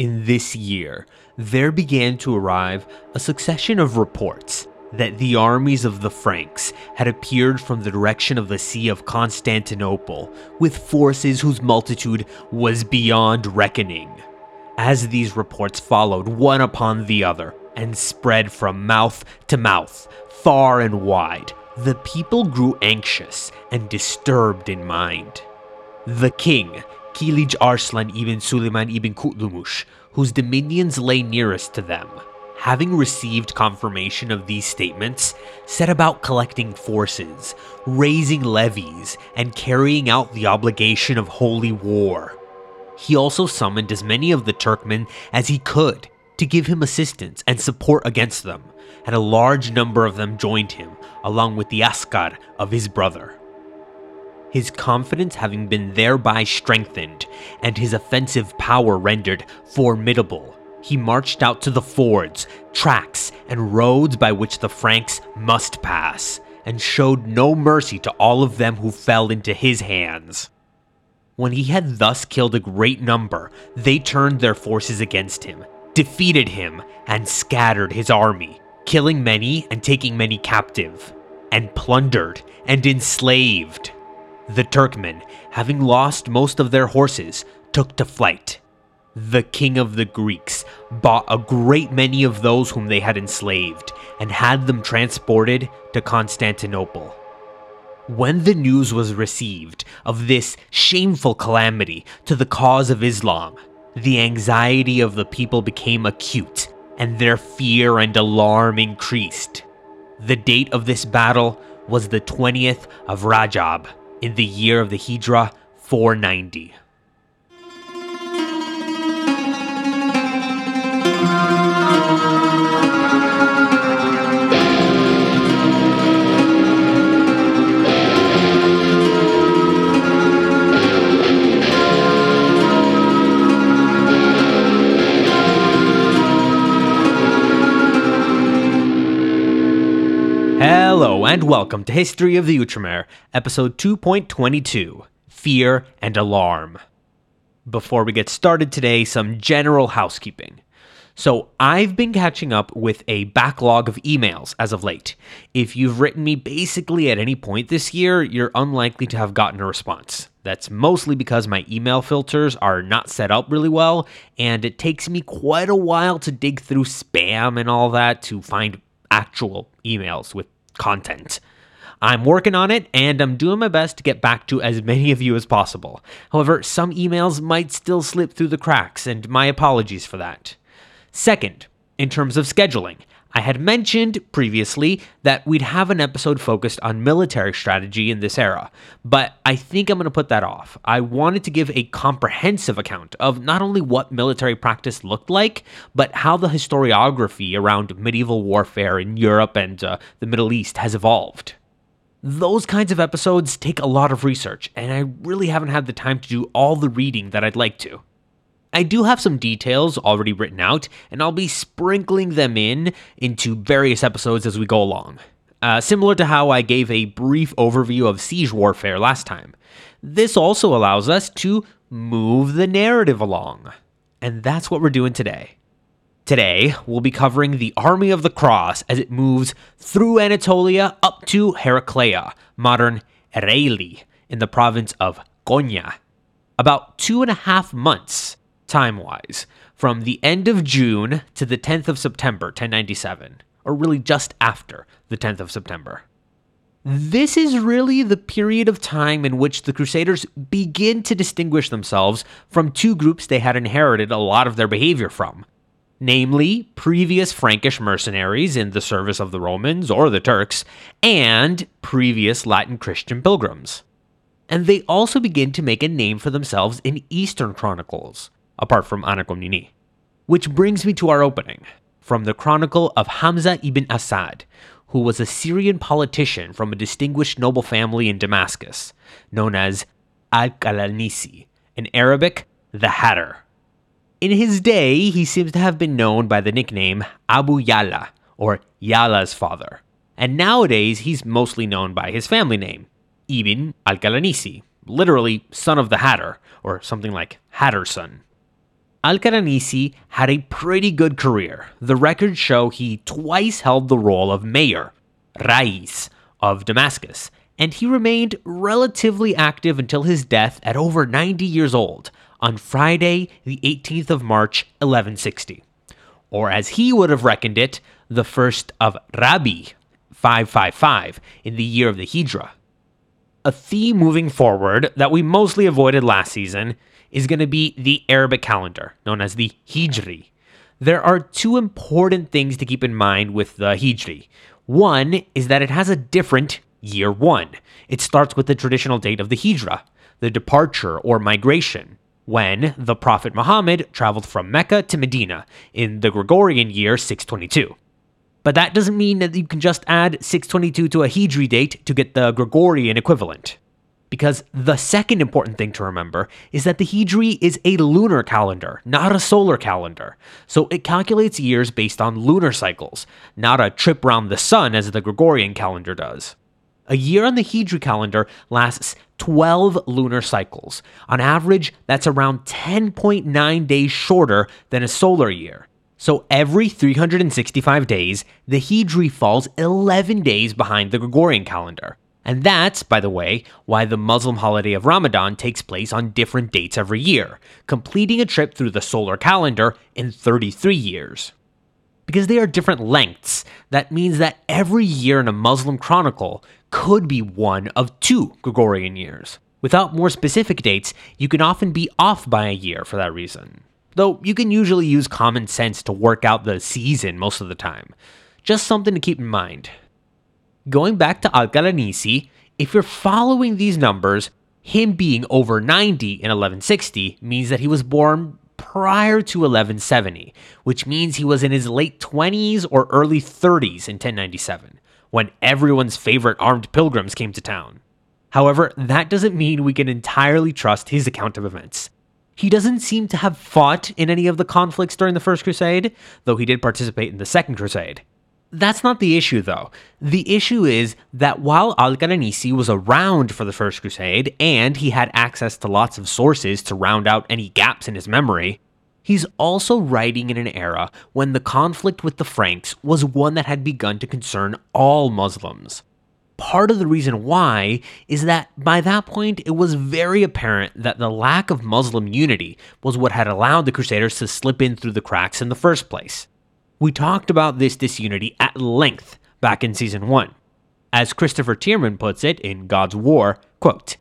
in this year, there began to arrive a succession of reports that the armies of the Franks had appeared from the direction of the Sea of Constantinople with forces whose multitude was beyond reckoning. As these reports followed one upon the other and spread from mouth to mouth, far and wide, the people grew anxious and disturbed in mind. The king, Kilij Arslan ibn Suleiman ibn Kutlumush, whose dominions lay nearest to them, having received confirmation of these statements, set about collecting forces, raising levies, and carrying out the obligation of holy war. He also summoned as many of the Turkmen as he could to give him assistance and support against them, and a large number of them joined him, along with the Askar of his brother. His confidence having been thereby strengthened, and his offensive power rendered formidable, he marched out to the fords, tracks, and roads by which the Franks must pass, and showed no mercy to all of them who fell into his hands. When he had thus killed a great number, they turned their forces against him, defeated him, and scattered his army, killing many and taking many captive, and plundered and enslaved. The Turkmen, having lost most of their horses, took to flight the king of the Greeks bought a great many of those whom they had enslaved and had them transported to Constantinople. When the news was received of this shameful calamity to the cause of Islam, the anxiety of the people became acute and their fear and alarm increased. The date of this battle was the 20th of Rajab in the year of the Hijra 490. Hello and welcome to History of the Outremer, episode 2.22 Fear and Alarm. Before we get started today, some general housekeeping. So, I've been catching up with a backlog of emails as of late. If you've written me basically at any point this year, you're unlikely to have gotten a response. That's mostly because my email filters are not set up really well, and it takes me quite a while to dig through spam and all that to find actual emails with content. I'm working on it and I'm doing my best to get back to as many of you as possible. However, some emails might still slip through the cracks, and my apologies for that. Second, in terms of scheduling, I had mentioned previously that we'd have an episode focused on military strategy in this era, but I think I'm going to put that off. I wanted to give a comprehensive account of not only what military practice looked like, but how the historiography around medieval warfare in Europe and uh, the Middle East has evolved. Those kinds of episodes take a lot of research, and I really haven't had the time to do all the reading that I'd like to. I do have some details already written out, and I'll be sprinkling them in into various episodes as we go along. Uh, similar to how I gave a brief overview of siege warfare last time. This also allows us to move the narrative along. And that's what we're doing today. Today, we'll be covering the Army of the Cross as it moves through Anatolia up to Heraclea, modern Ereğli, in the province of Konya. About two and a half months time wise, from the end of June to the 10th of September, 1097, or really just after the 10th of September. This is really the period of time in which the Crusaders begin to distinguish themselves from two groups they had inherited a lot of their behavior from namely, previous Frankish mercenaries in the service of the Romans or the Turks, and previous Latin Christian pilgrims. And they also begin to make a name for themselves in Eastern chronicles apart from Anna Komnene. Which brings me to our opening from the chronicle of Hamza ibn Asad, who was a Syrian politician from a distinguished noble family in Damascus, known as Al-Qalanisi, in Arabic, the Hatter. In his day, he seems to have been known by the nickname Abu Yala, or Yala's father, and nowadays he's mostly known by his family name, Ibn al-Qalanisi, literally son of the Hatter, or something like Hatter's son. Al-Qalanisi had a pretty good career. The records show he twice held the role of mayor, Rais, of Damascus, and he remained relatively active until his death at over 90 years old on Friday, the 18th of March, 1160. Or as he would have reckoned it, the first of Rabi, 555, in the year of the Hijra. A theme moving forward that we mostly avoided last season is going to be the Arabic calendar, known as the Hijri. There are two important things to keep in mind with the Hijri. One is that it has a different year one. It starts with the traditional date of the Hijra, the departure or migration, when the Prophet Muhammad traveled from Mecca to Medina in the Gregorian year 622. But that doesn't mean that you can just add 622 to a Hijri date to get the Gregorian equivalent. Because the second important thing to remember is that the Hijri is a lunar calendar, not a solar calendar. So it calculates years based on lunar cycles, not a trip round the sun as the Gregorian calendar does. A year on the Hijri calendar lasts 12 lunar cycles. On average, that's around 10.9 days shorter than a solar year. So every 365 days, the Hijri falls 11 days behind the Gregorian calendar. And that's, by the way, why the Muslim holiday of Ramadan takes place on different dates every year, completing a trip through the solar calendar in 33 years. Because they are different lengths, that means that every year in a Muslim chronicle could be one of two Gregorian years. Without more specific dates, you can often be off by a year for that reason. Though you can usually use common sense to work out the season most of the time. Just something to keep in mind. Going back to Al-Qalanisi, if you're following these numbers, him being over 90 in 1160 means that he was born prior to 1170, which means he was in his late 20s or early 30s in 1097, when everyone's favorite armed pilgrims came to town. However, that doesn't mean we can entirely trust his account of events. He doesn't seem to have fought in any of the conflicts during the First Crusade, though he did participate in the Second Crusade. That's not the issue, though. The issue is that while Al Qalanisi was around for the First Crusade and he had access to lots of sources to round out any gaps in his memory, he's also writing in an era when the conflict with the Franks was one that had begun to concern all Muslims. Part of the reason why is that by that point it was very apparent that the lack of Muslim unity was what had allowed the Crusaders to slip in through the cracks in the first place. We talked about this disunity at length back in season 1. As Christopher Tyerman puts it in God's War, quote,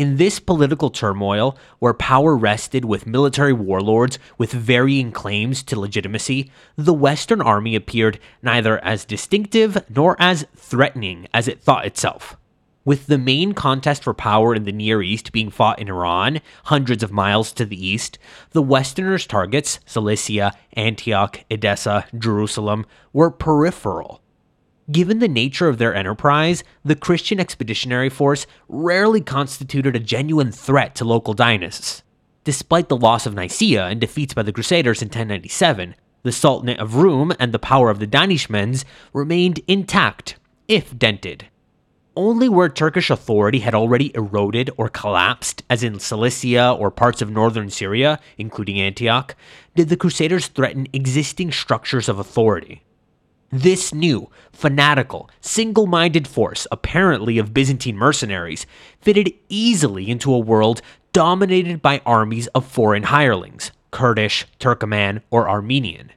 in this political turmoil, where power rested with military warlords with varying claims to legitimacy, the Western Army appeared neither as distinctive nor as threatening as it thought itself. With the main contest for power in the Near East being fought in Iran, hundreds of miles to the east, the Westerners' targets, Cilicia, Antioch, Edessa, Jerusalem, were peripheral. Given the nature of their enterprise, the Christian expeditionary force rarely constituted a genuine threat to local dynasts. Despite the loss of Nicaea and defeats by the Crusaders in 1097, the Sultanate of Rum and the power of the Danishmends remained intact, if dented only where Turkish authority had already eroded or collapsed, as in Cilicia or parts of northern Syria, including Antioch, did the Crusaders threaten existing structures of authority. This new, fanatical, single minded force, apparently of Byzantine mercenaries, fitted easily into a world dominated by armies of foreign hirelings Kurdish, Turkoman, or Armenian.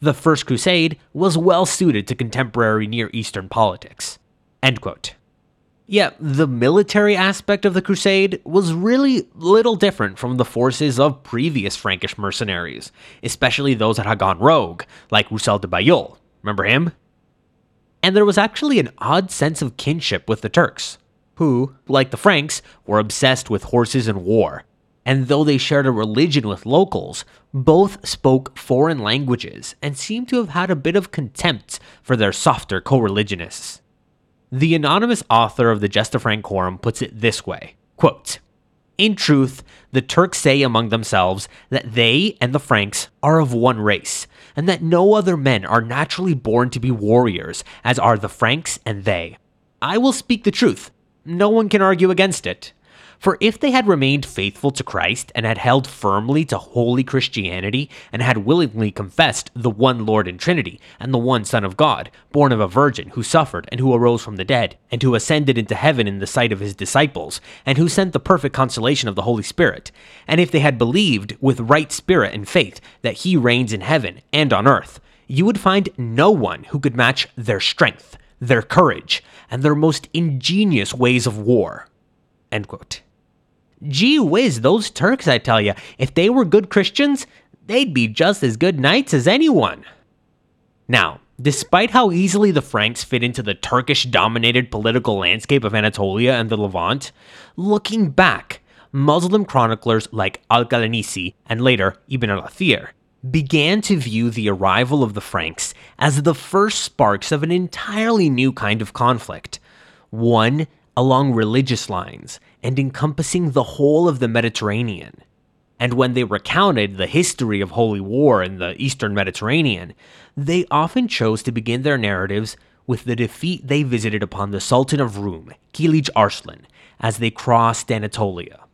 The First Crusade was well suited to contemporary Near Eastern politics. End quote. Yeah, the military aspect of the crusade was really little different from the forces of previous Frankish mercenaries, especially those that had gone rogue, like Roussel de Bayeul. Remember him? And there was actually an odd sense of kinship with the Turks, who, like the Franks, were obsessed with horses and war. And though they shared a religion with locals, both spoke foreign languages and seemed to have had a bit of contempt for their softer co religionists. The anonymous author of the Gesta Francorum puts it this way quote, In truth, the Turks say among themselves that they and the Franks are of one race, and that no other men are naturally born to be warriors, as are the Franks and they. I will speak the truth. No one can argue against it. For if they had remained faithful to Christ and had held firmly to holy Christianity and had willingly confessed the one Lord and Trinity and the one Son of God, born of a virgin, who suffered and who arose from the dead, and who ascended into heaven in the sight of his disciples, and who sent the perfect consolation of the Holy Spirit, and if they had believed with right spirit and faith that he reigns in heaven and on earth, you would find no one who could match their strength, their courage, and their most ingenious ways of war. End quote. Gee whiz, those Turks, I tell you, if they were good Christians, they'd be just as good knights as anyone. Now, despite how easily the Franks fit into the Turkish dominated political landscape of Anatolia and the Levant, looking back, Muslim chroniclers like Al Qalanisi and later Ibn al Athir began to view the arrival of the Franks as the first sparks of an entirely new kind of conflict, one along religious lines and encompassing the whole of the Mediterranean. And when they recounted the history of holy war in the eastern Mediterranean, they often chose to begin their narratives with the defeat they visited upon the Sultan of Rum, Kilij Arslan, as they crossed Anatolia.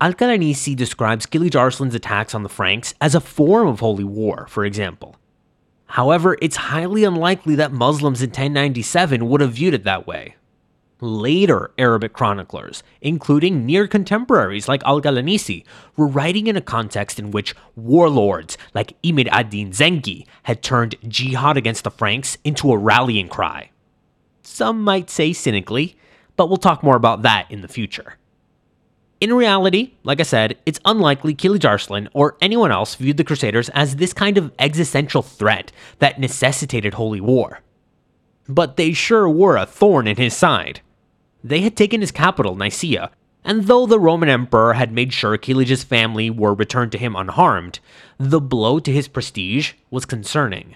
Al-Qalanisi describes Kilij Arslan's attacks on the Franks as a form of holy war, for example. However, it's highly unlikely that Muslims in 1097 would have viewed it that way later Arabic chroniclers, including near contemporaries like Al Qalanisi, were writing in a context in which warlords like Imad ad-Din Zengi had turned jihad against the Franks into a rallying cry. Some might say cynically, but we'll talk more about that in the future. In reality, like I said, it's unlikely Kilij Arslan or anyone else viewed the Crusaders as this kind of existential threat that necessitated holy war. But they sure were a thorn in his side they had taken his capital, Nicaea, and though the Roman emperor had made sure Kilij's family were returned to him unharmed, the blow to his prestige was concerning.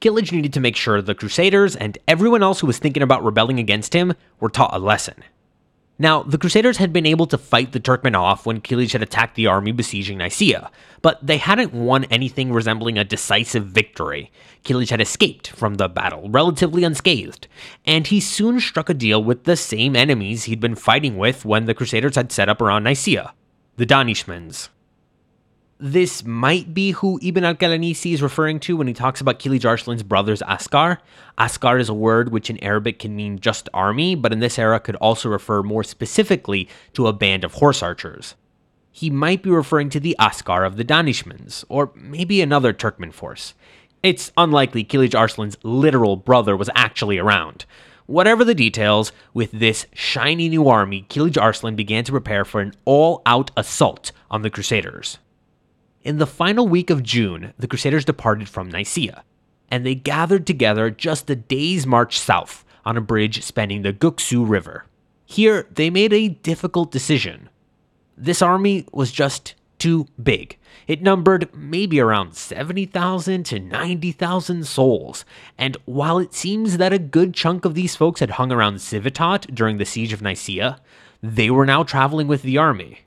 Kilij needed to make sure the Crusaders and everyone else who was thinking about rebelling against him were taught a lesson. Now, the Crusaders had been able to fight the Turkmen off when Kilij had attacked the army besieging Nicaea, but they hadn't won anything resembling a decisive victory. Kilij had escaped from the battle relatively unscathed, and he soon struck a deal with the same enemies he'd been fighting with when the Crusaders had set up around Nicaea the Danishmends. This might be who Ibn al-Qalanisi is referring to when he talks about Kilij Arslan's brothers Askar. Askar is a word which in Arabic can mean just army, but in this era could also refer more specifically to a band of horse archers. He might be referring to the Askar of the Danishmends, or maybe another Turkmen force. It's unlikely Kilij Arslan's literal brother was actually around. Whatever the details, with this shiny new army, Kilij Arslan began to prepare for an all out assault on the Crusaders. In the final week of June, the Crusaders departed from Nicaea, and they gathered together just a day's march south on a bridge spanning the Guksu River. Here, they made a difficult decision. This army was just too big. It numbered maybe around 70,000 to 90,000 souls, and while it seems that a good chunk of these folks had hung around Civetot during the siege of Nicaea, they were now traveling with the army.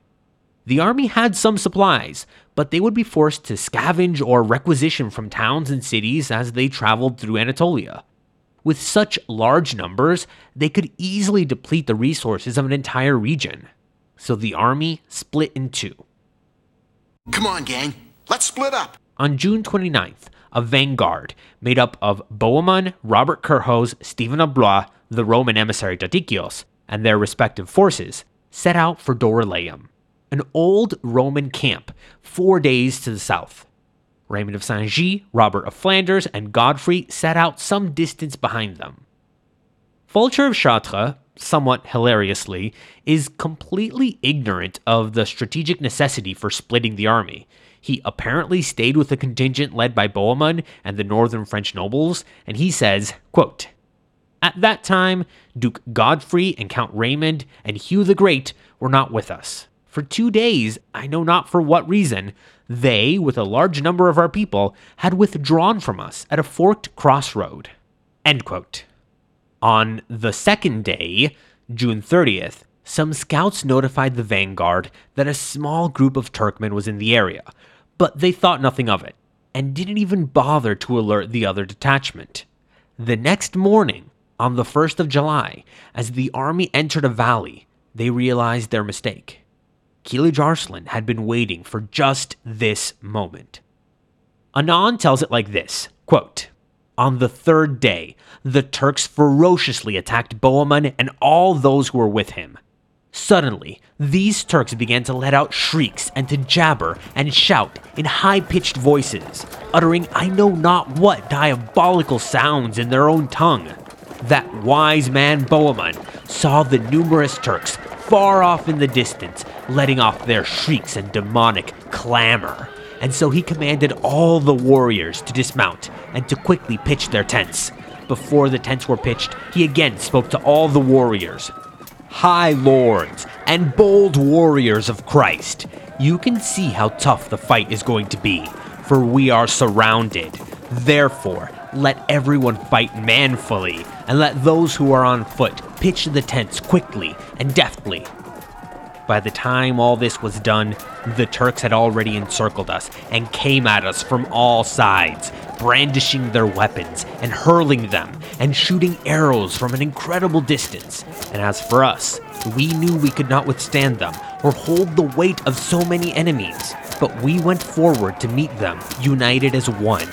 The army had some supplies, but they would be forced to scavenge or requisition from towns and cities as they traveled through Anatolia. With such large numbers, they could easily deplete the resources of an entire region. So the army split in two. Come on, gang, let's split up. On June 29th, a vanguard made up of Bohemond, Robert Curthose, Stephen of Blois, the Roman emissary Tatikios, and their respective forces set out for Dorylaeum an old Roman camp four days to the south. Raymond of Saint Gilles, Robert of Flanders, and Godfrey set out some distance behind them. Fulcher of Chartres, somewhat hilariously, is completely ignorant of the strategic necessity for splitting the army. He apparently stayed with a contingent led by Bohemond and the northern French nobles, and he says, quote, At that time, Duke Godfrey and Count Raymond and Hugh the Great were not with us. For two days, I know not for what reason, they, with a large number of our people, had withdrawn from us at a forked crossroad. On the second day, June 30th, some scouts notified the vanguard that a small group of Turkmen was in the area, but they thought nothing of it, and didn't even bother to alert the other detachment. The next morning, on the 1st of July, as the army entered a valley, they realized their mistake. Kilij Arslan had been waiting for just this moment. Anan tells it like this quote, On the third day, the Turks ferociously attacked Bohemund and all those who were with him. Suddenly, these Turks began to let out shrieks and to jabber and shout in high pitched voices, uttering I know not what diabolical sounds in their own tongue. That wise man Bohemund saw the numerous Turks far off in the distance letting off their shrieks and demonic clamor, and so he commanded all the warriors to dismount and to quickly pitch their tents. Before the tents were pitched, he again spoke to all the warriors, high lords, and bold warriors of Christ, you can see how tough the fight is going to be, for we are surrounded. Therefore, let everyone fight manfully, and let those who are on foot pitch the tents quickly and deftly. By the time all this was done, the Turks had already encircled us and came at us from all sides, brandishing their weapons and hurling them and shooting arrows from an incredible distance. And as for us, we knew we could not withstand them or hold the weight of so many enemies, but we went forward to meet them, united as one.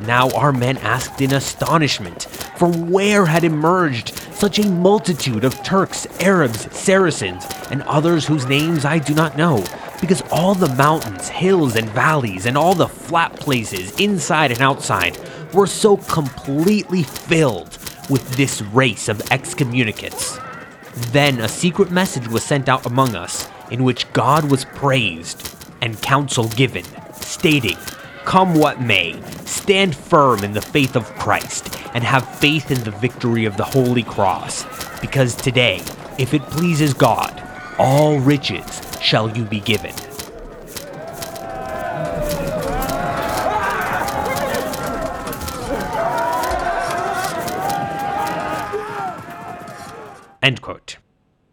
Now our men asked in astonishment, from where had emerged such a multitude of Turks, Arabs, Saracens, and others whose names I do not know, because all the mountains, hills, and valleys, and all the flat places, inside and outside, were so completely filled with this race of excommunicates. Then a secret message was sent out among us, in which God was praised and counsel given, stating, Come what may, stand firm in the faith of Christ, and have faith in the victory of the Holy Cross, because today, if it pleases God, all riches shall you be given. End quote.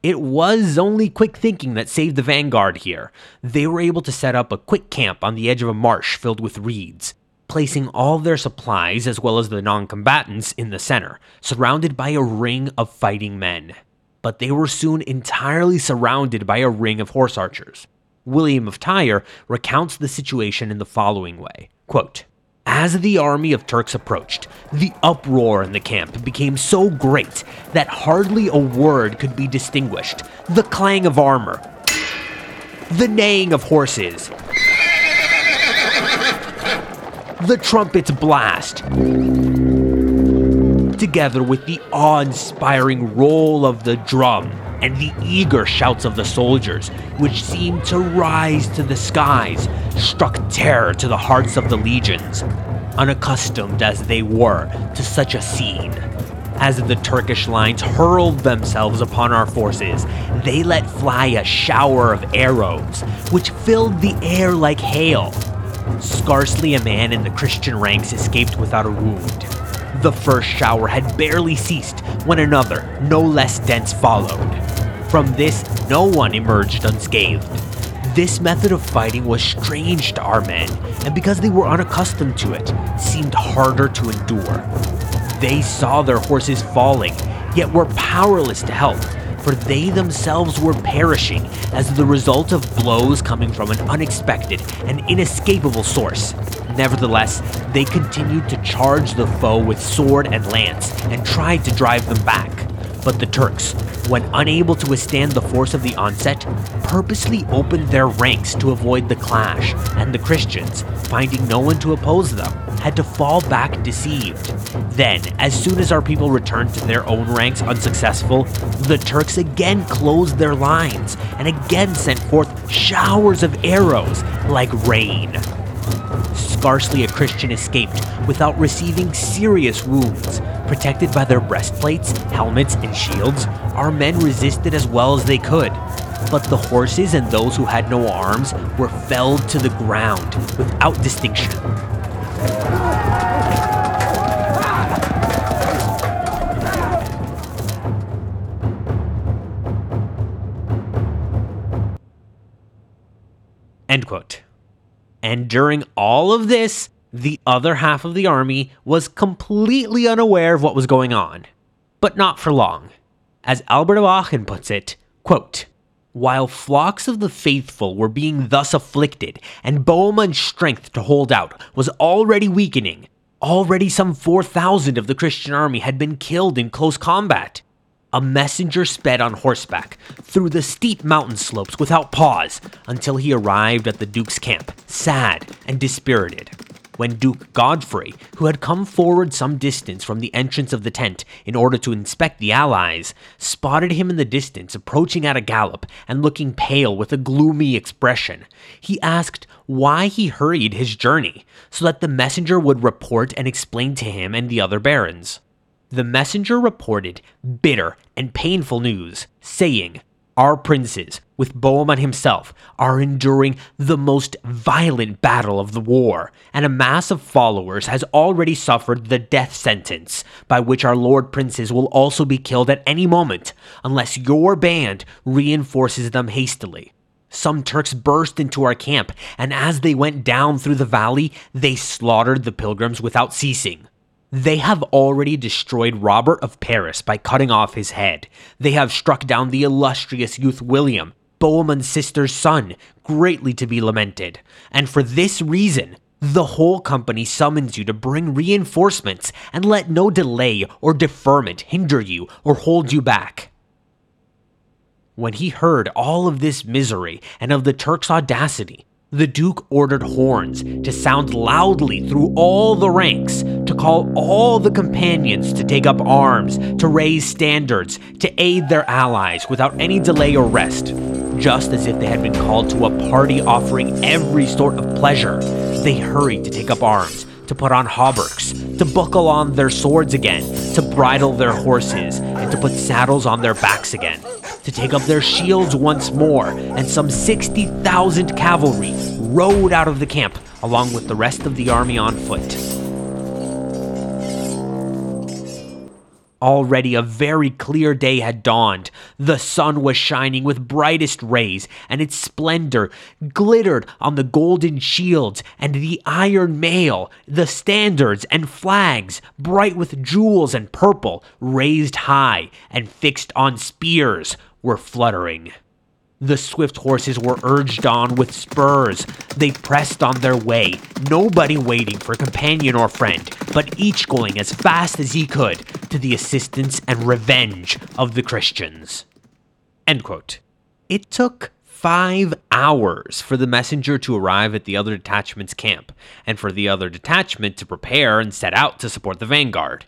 It was only quick thinking that saved the vanguard here. They were able to set up a quick camp on the edge of a marsh filled with reeds, placing all their supplies as well as the non combatants in the center, surrounded by a ring of fighting men. But they were soon entirely surrounded by a ring of horse archers. William of Tyre recounts the situation in the following way quote, as the army of Turks approached, the uproar in the camp became so great that hardly a word could be distinguished. The clang of armor, the neighing of horses, the trumpet's blast, together with the awe inspiring roll of the drum and the eager shouts of the soldiers, which seemed to rise to the skies, struck terror to the hearts of the legions, unaccustomed as they were to such a scene. As the Turkish lines hurled themselves upon our forces, they let fly a shower of arrows, which filled the air like hail. Scarcely a man in the Christian ranks escaped without a wound. The first shower had barely ceased when another, no less dense, followed. From this, no one emerged unscathed. This method of fighting was strange to our men, and because they were unaccustomed to it, seemed harder to endure. They saw their horses falling, yet were powerless to help, for they themselves were perishing as the result of blows coming from an unexpected and inescapable source. Nevertheless, they continued to charge the foe with sword and lance and tried to drive them back. But the Turks, when unable to withstand the force of the onset, purposely opened their ranks to avoid the clash, and the Christians, finding no one to oppose them, had to fall back deceived. Then, as soon as our people returned to their own ranks unsuccessful, the Turks again closed their lines and again sent forth showers of arrows like rain. Scarcely a Christian escaped without receiving serious wounds. Protected by their breastplates, helmets, and shields, our men resisted as well as they could. But the horses and those who had no arms were felled to the ground without distinction. End quote. And during all of this, the other half of the army was completely unaware of what was going on. But not for long. As Albert of Aachen puts it, Quote, while flocks of the faithful were being thus afflicted, and Bohemund's strength to hold out was already weakening, already some 4,000 of the Christian army had been killed in close combat. A messenger sped on horseback through the steep mountain slopes without pause until he arrived at the Duke's camp, sad and dispirited when Duke Godfrey, who had come forward some distance from the entrance of the tent in order to inspect the allies, spotted him in the distance approaching at a gallop and looking pale with a gloomy expression. He asked why he hurried his journey, so that the messenger would report and explain to him and the other barons. The messenger reported bitter and painful news, saying, our princes, with Bohemund himself, are enduring the most violent battle of the war, and a mass of followers has already suffered the death sentence, by which our lord princes will also be killed at any moment, unless your band reinforces them hastily. Some Turks burst into our camp, and as they went down through the valley, they slaughtered the pilgrims without ceasing. They have already destroyed Robert of Paris by cutting off his head. They have struck down the illustrious youth William, Bohemund's sister's son, greatly to be lamented. And for this reason, the whole company summons you to bring reinforcements and let no delay or deferment hinder you or hold you back. When he heard all of this misery and of the Turks' audacity, the Duke ordered horns to sound loudly through all the ranks, to call all the companions to take up arms, to raise standards, to aid their allies without any delay or rest. Just as if they had been called to a party offering every sort of pleasure, they hurried to take up arms, to put on hauberks, to buckle on their swords again, to bridle their horses, and to put saddles on their backs again, to take up their shields once more, and some 60,000 cavalry rode out of the camp along with the rest of the army on foot. Already a very clear day had dawned. The sun was shining with brightest rays, and its splendor glittered on the golden shields and the iron mail, the standards and flags, bright with jewels and purple, raised high and fixed on spears, were fluttering. The swift horses were urged on with spurs. They pressed on their way, nobody waiting for companion or friend, but each going as fast as he could to the assistance and revenge of the Christians. It took five hours for the messenger to arrive at the other detachment's camp, and for the other detachment to prepare and set out to support the vanguard.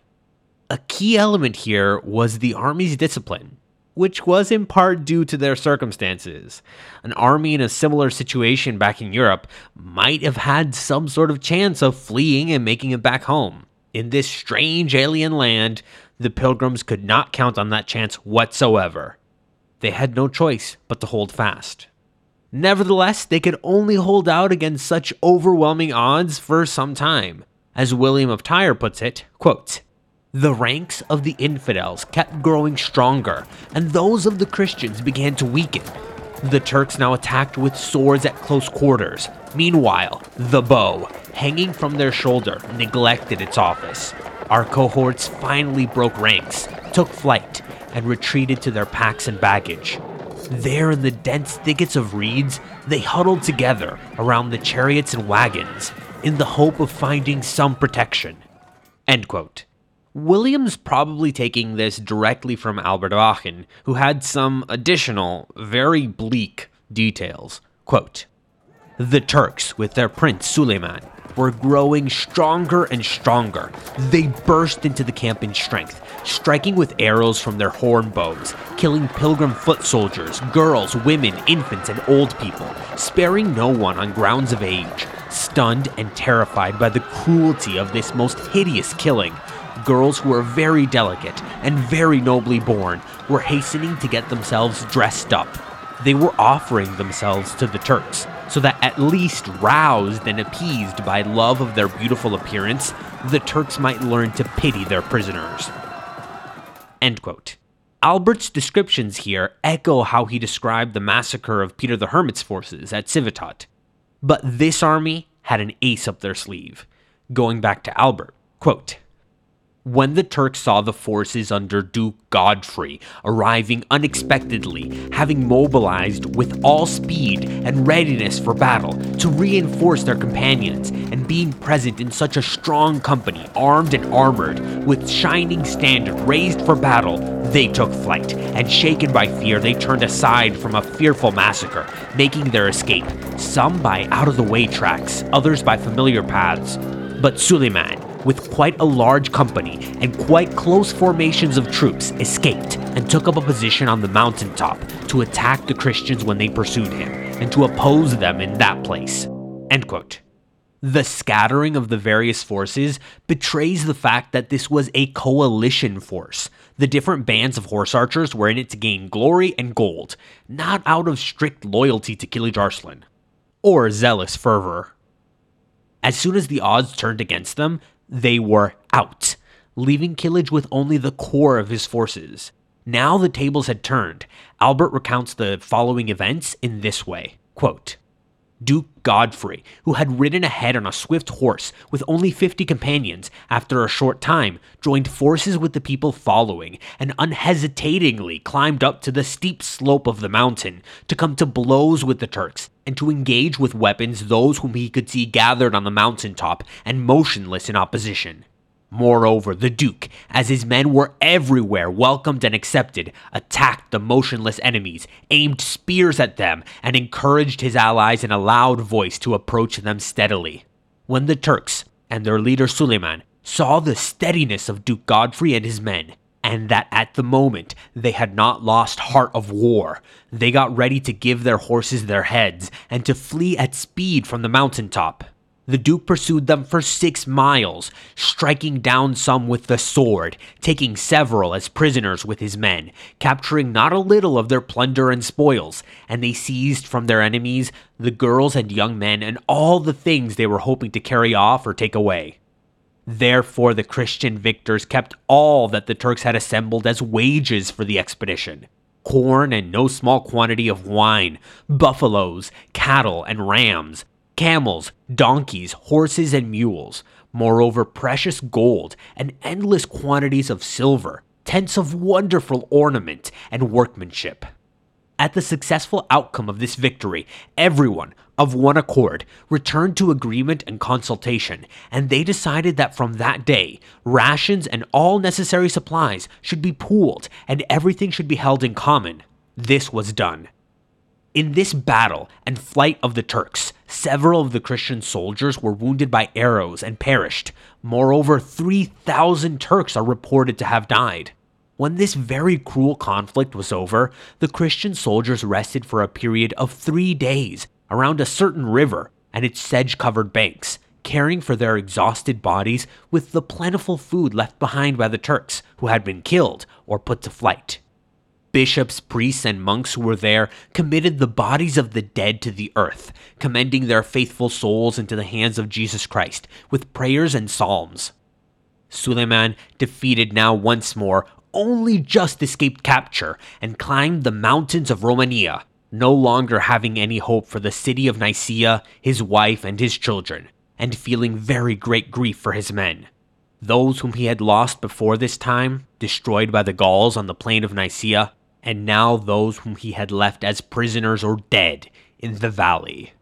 A key element here was the army's discipline which was in part due to their circumstances. An army in a similar situation back in Europe might have had some sort of chance of fleeing and making it back home. In this strange alien land, the pilgrims could not count on that chance whatsoever. They had no choice but to hold fast. Nevertheless, they could only hold out against such overwhelming odds for some time. As William of Tyre puts it, quote, the ranks of the infidels kept growing stronger, and those of the Christians began to weaken. The Turks now attacked with swords at close quarters. Meanwhile, the bow, hanging from their shoulder, neglected its office. Our cohorts finally broke ranks, took flight, and retreated to their packs and baggage. There in the dense thickets of reeds, they huddled together around the chariots and wagons in the hope of finding some protection. End quote. William's probably taking this directly from Albert Aachen, who had some additional, very bleak details. Quote The Turks, with their prince Suleiman, were growing stronger and stronger. They burst into the camp in strength, striking with arrows from their horn bows, killing pilgrim foot soldiers, girls, women, infants, and old people, sparing no one on grounds of age. Stunned and terrified by the cruelty of this most hideous killing, girls who were very delicate and very nobly born were hastening to get themselves dressed up. They were offering themselves to the Turks, so that at least roused and appeased by love of their beautiful appearance, the Turks might learn to pity their prisoners. End quote. Albert's descriptions here echo how he described the massacre of Peter the Hermit's forces at Civetot. But this army had an ace up their sleeve. Going back to Albert, quote, When the Turks saw the forces under Duke Godfrey arriving unexpectedly, having mobilized with all speed and readiness for battle to reinforce their companions, and being present in such a strong company, armed and armored, with shining standard raised for battle, they took flight, and shaken by fear, they turned aside from a fearful massacre, making their escape, some by out of the way tracks, others by familiar paths. But Suleiman, with quite a large company and quite close formations of troops, escaped and took up a position on the mountaintop to attack the Christians when they pursued him and to oppose them in that place. End quote. The scattering of the various forces betrays the fact that this was a coalition force. The different bands of horse archers were in it to gain glory and gold, not out of strict loyalty to Kilij Arslan or zealous fervor. As soon as the odds turned against them, they were out, leaving Kilij with only the core of his forces. Now the tables had turned. Albert recounts the following events in this way quote, Duke Godfrey, who had ridden ahead on a swift horse with only 50 companions, after a short time joined forces with the people following and unhesitatingly climbed up to the steep slope of the mountain to come to blows with the Turks and to engage with weapons those whom he could see gathered on the mountain top and motionless in opposition. Moreover, the Duke, as his men were everywhere welcomed and accepted, attacked the motionless enemies, aimed spears at them, and encouraged his allies in a loud voice to approach them steadily. When the Turks, and their leader Suleiman, saw the steadiness of Duke Godfrey and his men, and that at the moment they had not lost heart of war, they got ready to give their horses their heads and to flee at speed from the mountaintop. The Duke pursued them for six miles, striking down some with the sword, taking several as prisoners with his men, capturing not a little of their plunder and spoils, and they seized from their enemies the girls and young men and all the things they were hoping to carry off or take away. Therefore, the Christian victors kept all that the Turks had assembled as wages for the expedition corn and no small quantity of wine, buffaloes, cattle, and rams, camels, donkeys, horses, and mules, moreover, precious gold and endless quantities of silver, tents of wonderful ornament and workmanship. At the successful outcome of this victory, everyone, of one accord, returned to agreement and consultation, and they decided that from that day, rations and all necessary supplies should be pooled and everything should be held in common. This was done. In this battle and flight of the Turks, several of the Christian soldiers were wounded by arrows and perished. Moreover, 3,000 Turks are reported to have died. When this very cruel conflict was over, the Christian soldiers rested for a period of three days around a certain river and its sedge covered banks, caring for their exhausted bodies with the plentiful food left behind by the Turks who had been killed or put to flight. Bishops, priests, and monks who were there committed the bodies of the dead to the earth, commending their faithful souls into the hands of Jesus Christ with prayers and psalms. Suleiman, defeated now once more, only just escaped capture and climbed the mountains of Romania, no longer having any hope for the city of Nicaea, his wife, and his children, and feeling very great grief for his men. Those whom he had lost before this time, destroyed by the Gauls on the plain of Nicaea, and now those whom he had left as prisoners or dead in the valley.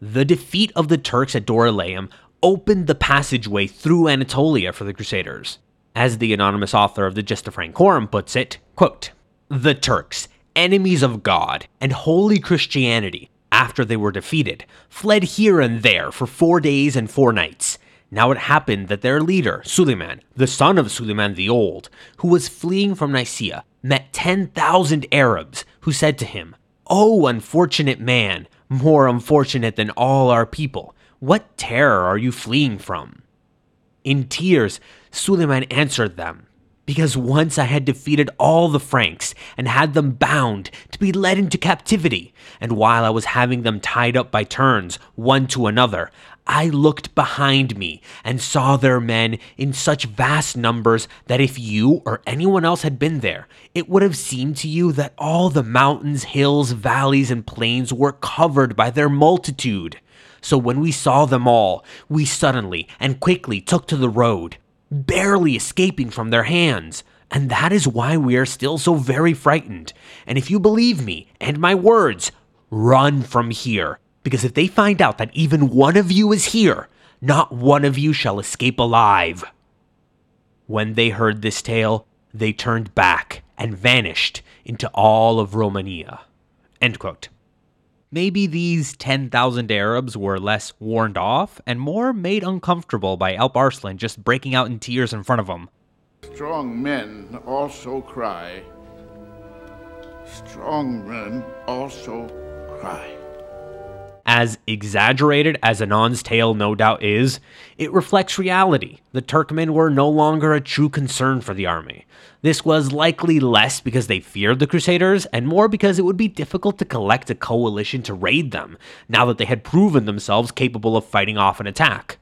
The defeat of the Turks at Dorylaeum opened the passageway through Anatolia for the Crusaders. As the anonymous author of the Gesta Francorum puts it, quote, The Turks, enemies of God and holy Christianity, after they were defeated, fled here and there for four days and four nights, now it happened that their leader, Suleiman, the son of Suleiman the Old, who was fleeing from Nicaea, met 10,000 Arabs who said to him, O unfortunate man, more unfortunate than all our people, what terror are you fleeing from? In tears, Suleiman answered them, because once I had defeated all the Franks and had them bound to be led into captivity, and while I was having them tied up by turns, one to another, I looked behind me and saw their men in such vast numbers that if you or anyone else had been there, it would have seemed to you that all the mountains, hills, valleys, and plains were covered by their multitude. So when we saw them all, we suddenly and quickly took to the road barely escaping from their hands. And that is why we are still so very frightened. And if you believe me and my words, run from here. Because if they find out that even one of you is here, not one of you shall escape alive. When they heard this tale, they turned back and vanished into all of Romania. Maybe these 10,000 Arabs were less warned off and more made uncomfortable by Alp Arslan just breaking out in tears in front of them. Strong men also cry. Strong men also cry. As exaggerated as Anna's tale no doubt is, it reflects reality. The Turkmen were no longer a true concern for the army. This was likely less because they feared the Crusaders, and more because it would be difficult to collect a coalition to raid them, now that they had proven themselves capable of fighting off an attack.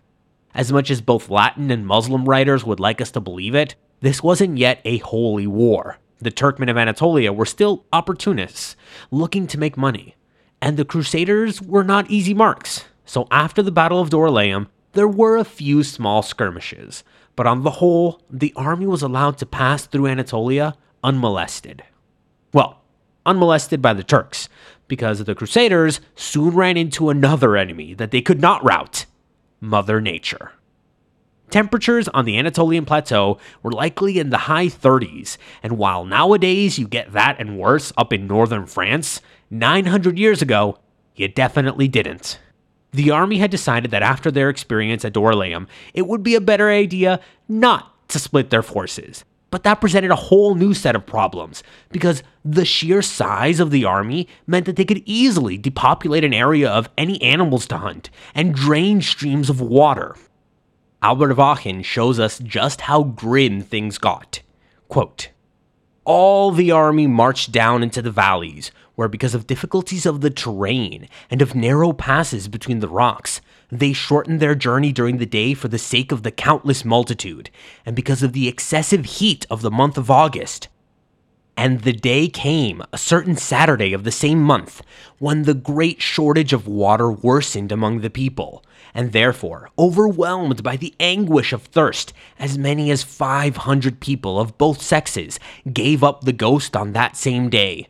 As much as both Latin and Muslim writers would like us to believe it, this wasn't yet a holy war. The Turkmen of Anatolia were still opportunists, looking to make money and the Crusaders were not easy marks. So after the Battle of Dorylaeum, there were a few small skirmishes, but on the whole, the army was allowed to pass through Anatolia unmolested. Well, unmolested by the Turks, because the Crusaders soon ran into another enemy that they could not rout Mother Nature. Temperatures on the Anatolian plateau were likely in the high 30s, and while nowadays you get that and worse up in northern France, 900 years ago, you definitely didn't. The army had decided that after their experience at Dorylaeum, it would be a better idea not to split their forces. But that presented a whole new set of problems, because the sheer size of the army meant that they could easily depopulate an area of any animals to hunt and drain streams of water. Albert of Aachen shows us just how grim things got. Quote, all the army marched down into the valleys, where, because of difficulties of the terrain and of narrow passes between the rocks, they shortened their journey during the day for the sake of the countless multitude, and because of the excessive heat of the month of August. And the day came, a certain Saturday of the same month, when the great shortage of water worsened among the people, and therefore, overwhelmed by the anguish of thirst, as many as 500 people of both sexes gave up the ghost on that same day.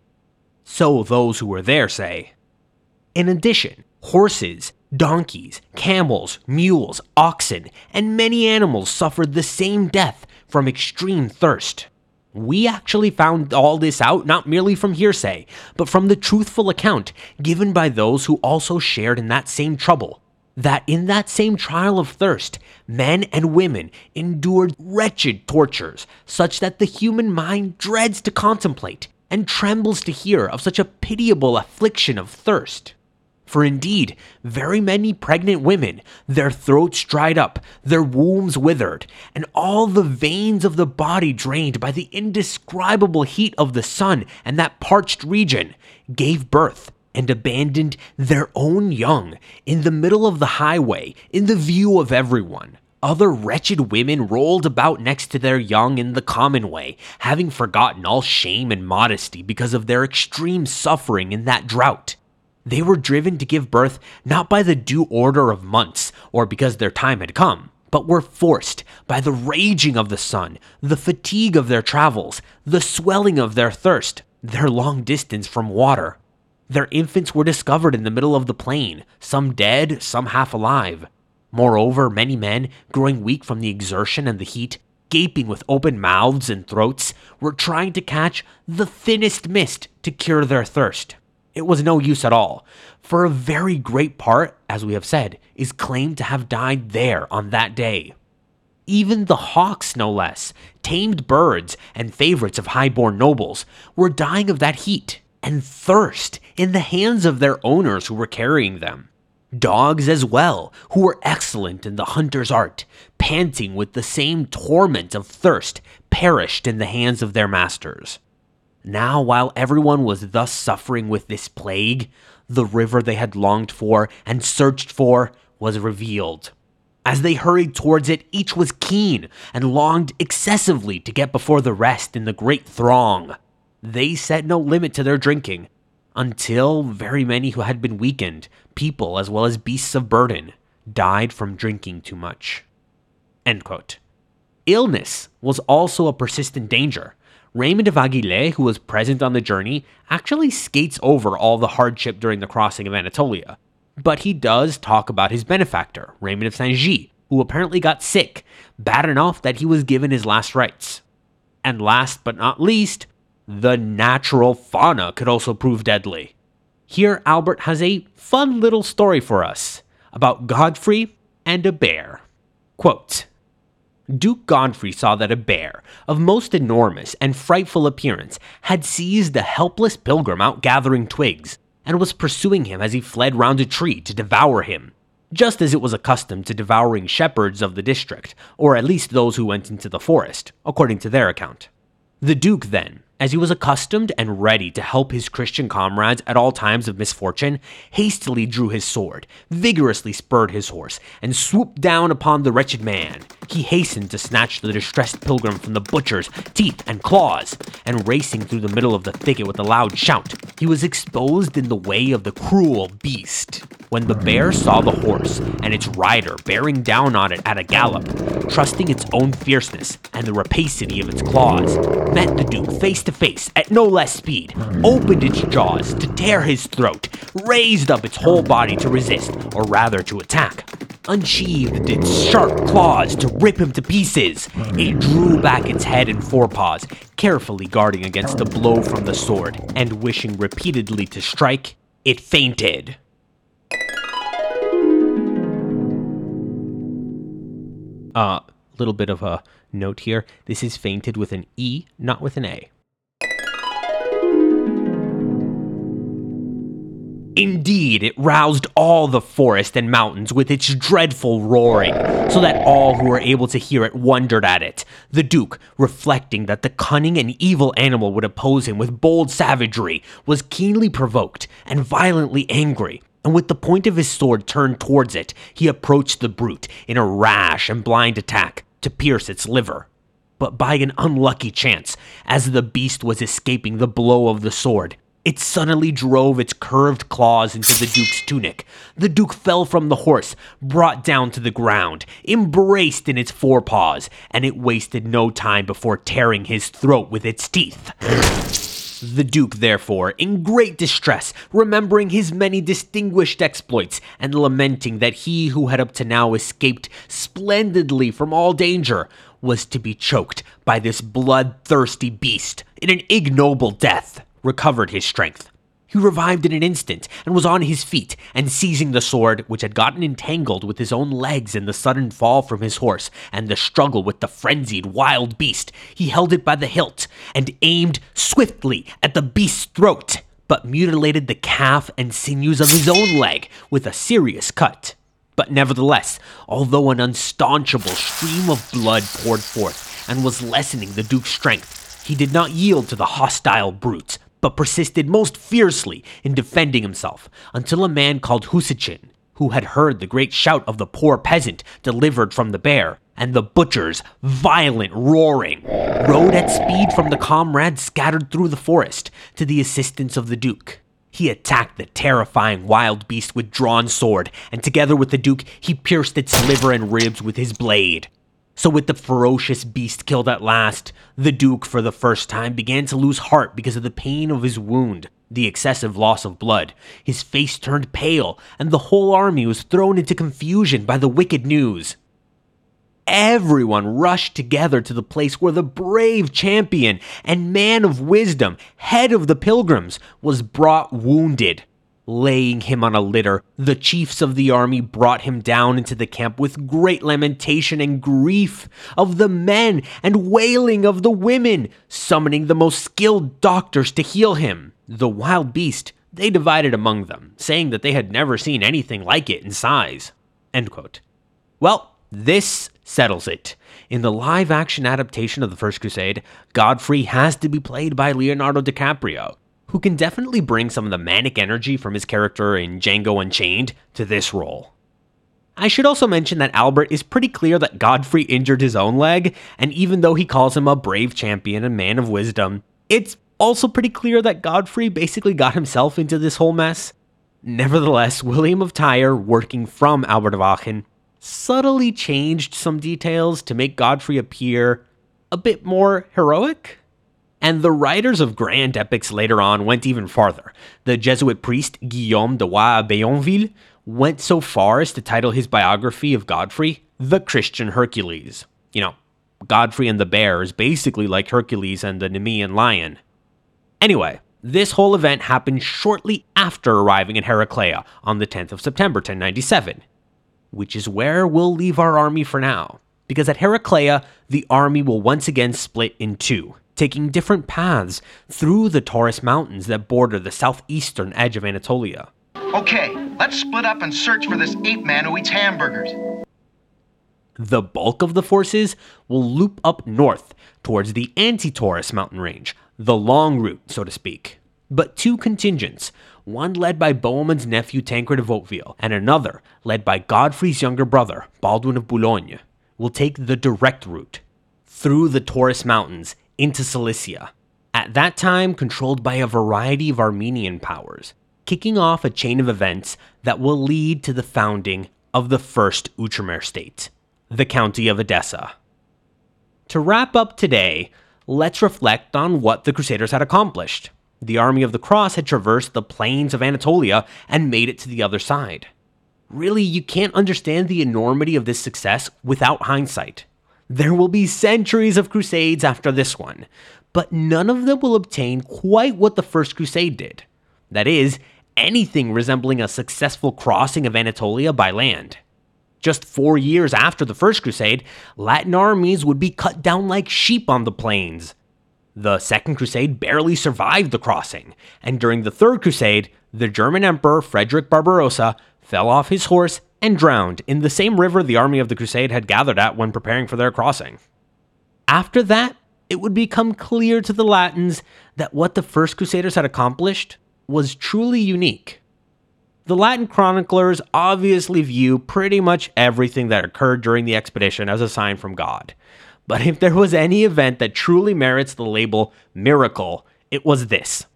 So those who were there say. In addition, horses, donkeys, camels, mules, oxen, and many animals suffered the same death from extreme thirst. We actually found all this out not merely from hearsay, but from the truthful account given by those who also shared in that same trouble. That in that same trial of thirst, men and women endured wretched tortures, such that the human mind dreads to contemplate and trembles to hear of such a pitiable affliction of thirst. For indeed, very many pregnant women, their throats dried up, their wombs withered, and all the veins of the body drained by the indescribable heat of the sun and that parched region, gave birth and abandoned their own young in the middle of the highway in the view of everyone. Other wretched women rolled about next to their young in the common way, having forgotten all shame and modesty because of their extreme suffering in that drought. They were driven to give birth not by the due order of months or because their time had come, but were forced by the raging of the sun, the fatigue of their travels, the swelling of their thirst, their long distance from water. Their infants were discovered in the middle of the plain, some dead, some half alive. Moreover, many men, growing weak from the exertion and the heat, gaping with open mouths and throats, were trying to catch the thinnest mist to cure their thirst. It was no use at all, for a very great part, as we have said, is claimed to have died there on that day. Even the hawks, no less, tamed birds and favorites of high-born nobles, were dying of that heat and thirst in the hands of their owners who were carrying them. Dogs as well, who were excellent in the hunter's art, panting with the same torment of thirst, perished in the hands of their masters. Now, while everyone was thus suffering with this plague, the river they had longed for and searched for was revealed. As they hurried towards it, each was keen and longed excessively to get before the rest in the great throng. They set no limit to their drinking, until very many who had been weakened, people as well as beasts of burden, died from drinking too much. Illness was also a persistent danger. Raymond of Aguilers, who was present on the journey, actually skates over all the hardship during the crossing of Anatolia. But he does talk about his benefactor, Raymond of Saint Gilles, who apparently got sick, bad enough that he was given his last rites. And last but not least, the natural fauna could also prove deadly. Here, Albert has a fun little story for us about Godfrey and a bear. Quote Duke Godfrey saw that a bear, of most enormous and frightful appearance, had seized a helpless pilgrim out gathering twigs, and was pursuing him as he fled round a tree to devour him, just as it was accustomed to devouring shepherds of the district, or at least those who went into the forest, according to their account. The Duke, then, as he was accustomed and ready to help his Christian comrades at all times of misfortune, hastily drew his sword, vigorously spurred his horse, and swooped down upon the wretched man. He hastened to snatch the distressed pilgrim from the butcher's teeth and claws, and racing through the middle of the thicket with a loud shout, he was exposed in the way of the cruel beast. When the bear saw the horse and its rider bearing down on it at a gallop, trusting its own fierceness and the rapacity of its claws, met the Duke face to face at no less speed, opened its jaws to tear his throat, raised up its whole body to resist, or rather to attack, unsheathed its sharp claws to rip him to pieces. It drew back its head and forepaws, carefully guarding against a blow from the sword, and wishing repeatedly to strike, it feinted. Uh, little bit of a note here. This is feinted with an E, not with an A. Indeed, it roused all the forest and mountains with its dreadful roaring, so that all who were able to hear it wondered at it. The Duke, reflecting that the cunning and evil animal would oppose him with bold savagery, was keenly provoked and violently angry, and with the point of his sword turned towards it, he approached the brute in a rash and blind attack to pierce its liver. But by an unlucky chance, as the beast was escaping the blow of the sword, it suddenly drove its curved claws into the Duke's tunic. The Duke fell from the horse, brought down to the ground, embraced in its forepaws, and it wasted no time before tearing his throat with its teeth. The Duke, therefore, in great distress, remembering his many distinguished exploits, and lamenting that he who had up to now escaped splendidly from all danger, was to be choked by this bloodthirsty beast in an ignoble death, recovered his strength. He revived in an instant and was on his feet, and seizing the sword, which had gotten entangled with his own legs in the sudden fall from his horse and the struggle with the frenzied wild beast, he held it by the hilt and aimed swiftly at the beast's throat, but mutilated the calf and sinews of his own leg with a serious cut. But nevertheless, although an unstaunchable stream of blood poured forth and was lessening the Duke's strength, he did not yield to the hostile brute, but persisted most fiercely in defending himself until a man called Husechin, who had heard the great shout of the poor peasant delivered from the bear, and the butcher's violent roaring, rode at speed from the comrades scattered through the forest to the assistance of the Duke. He attacked the terrifying wild beast with drawn sword, and together with the Duke, he pierced its liver and ribs with his blade. So, with the ferocious beast killed at last, the Duke, for the first time, began to lose heart because of the pain of his wound, the excessive loss of blood. His face turned pale, and the whole army was thrown into confusion by the wicked news. Everyone rushed together to the place where the brave champion and man of wisdom, head of the pilgrims, was brought wounded. Laying him on a litter, the chiefs of the army brought him down into the camp with great lamentation and grief of the men and wailing of the women, summoning the most skilled doctors to heal him. The wild beast they divided among them, saying that they had never seen anything like it in size. Well, this settles it. In the live action adaptation of The First Crusade, Godfrey has to be played by Leonardo DiCaprio, who can definitely bring some of the manic energy from his character in Django Unchained to this role. I should also mention that Albert is pretty clear that Godfrey injured his own leg, and even though he calls him a brave champion and man of wisdom, it's also pretty clear that Godfrey basically got himself into this whole mess. Nevertheless, William of Tyre, working from Albert of Aachen, subtly changed some details to make Godfrey appear a bit more heroic. And the writers of grand epics later on went even farther. The Jesuit priest Guillaume de Roy Bayonville went so far as to title his biography of Godfrey The Christian Hercules. You know, Godfrey and the bear is basically like Hercules and the Nemean lion. Anyway, this whole event happened shortly after arriving in Heraclea on the 10th of September 1097, which is where we'll leave our army for now. Because at Heraclea, the army will once again split in two, taking different paths through the Taurus Mountains that border the southeastern edge of Anatolia. Okay, let's split up and search for this ape man who eats hamburgers. The bulk of the forces will loop up north towards the anti Taurus mountain range, the long route, so to speak. But two contingents, one led by Bohemond's nephew Tancred of Hauteville, and another led by Godfrey's younger brother, Baldwin of Boulogne, will take the direct route through the Taurus Mountains into Cilicia, at that time controlled by a variety of Armenian powers, kicking off a chain of events that will lead to the founding of the first Outremer state, the County of Edessa. To wrap up today, let's reflect on what the Crusaders had accomplished. The Army of the Cross had traversed the plains of Anatolia and made it to the other side. Really, you can't understand the enormity of this success without hindsight. There will be centuries of crusades after this one, but none of them will obtain quite what the First Crusade did. That is, anything resembling a successful crossing of Anatolia by land. Just four years after the First Crusade, Latin armies would be cut down like sheep on the plains. The Second Crusade barely survived the crossing, and during the Third Crusade, the German Emperor Frederick Barbarossa fell off his horse and drowned in the same river the army of the Crusade had gathered at when preparing for their crossing. After that, it would become clear to the Latins that what the First Crusaders had accomplished was truly unique. The Latin chroniclers obviously view pretty much everything that occurred during the expedition as a sign from God. But if there was any event that truly merits the label miracle, it was this.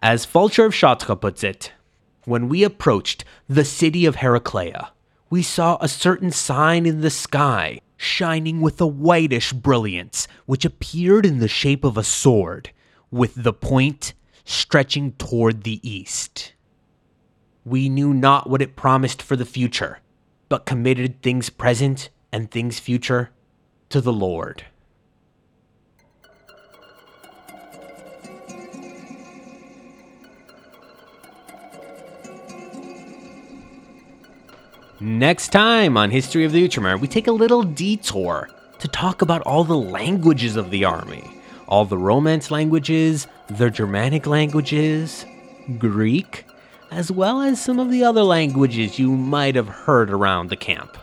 As Fulcher of Chartres puts it, when we approached the city of Heraclea, we saw a certain sign in the sky, shining with a whitish brilliance, which appeared in the shape of a sword, with the point stretching toward the east. We knew not what it promised for the future, but committed things present and things future to the Lord. Next time on History of the Outremer, we take a little detour to talk about all the languages of the army, all the Romance languages, the Germanic languages, Greek, as well as some of the other languages you might have heard around the camp.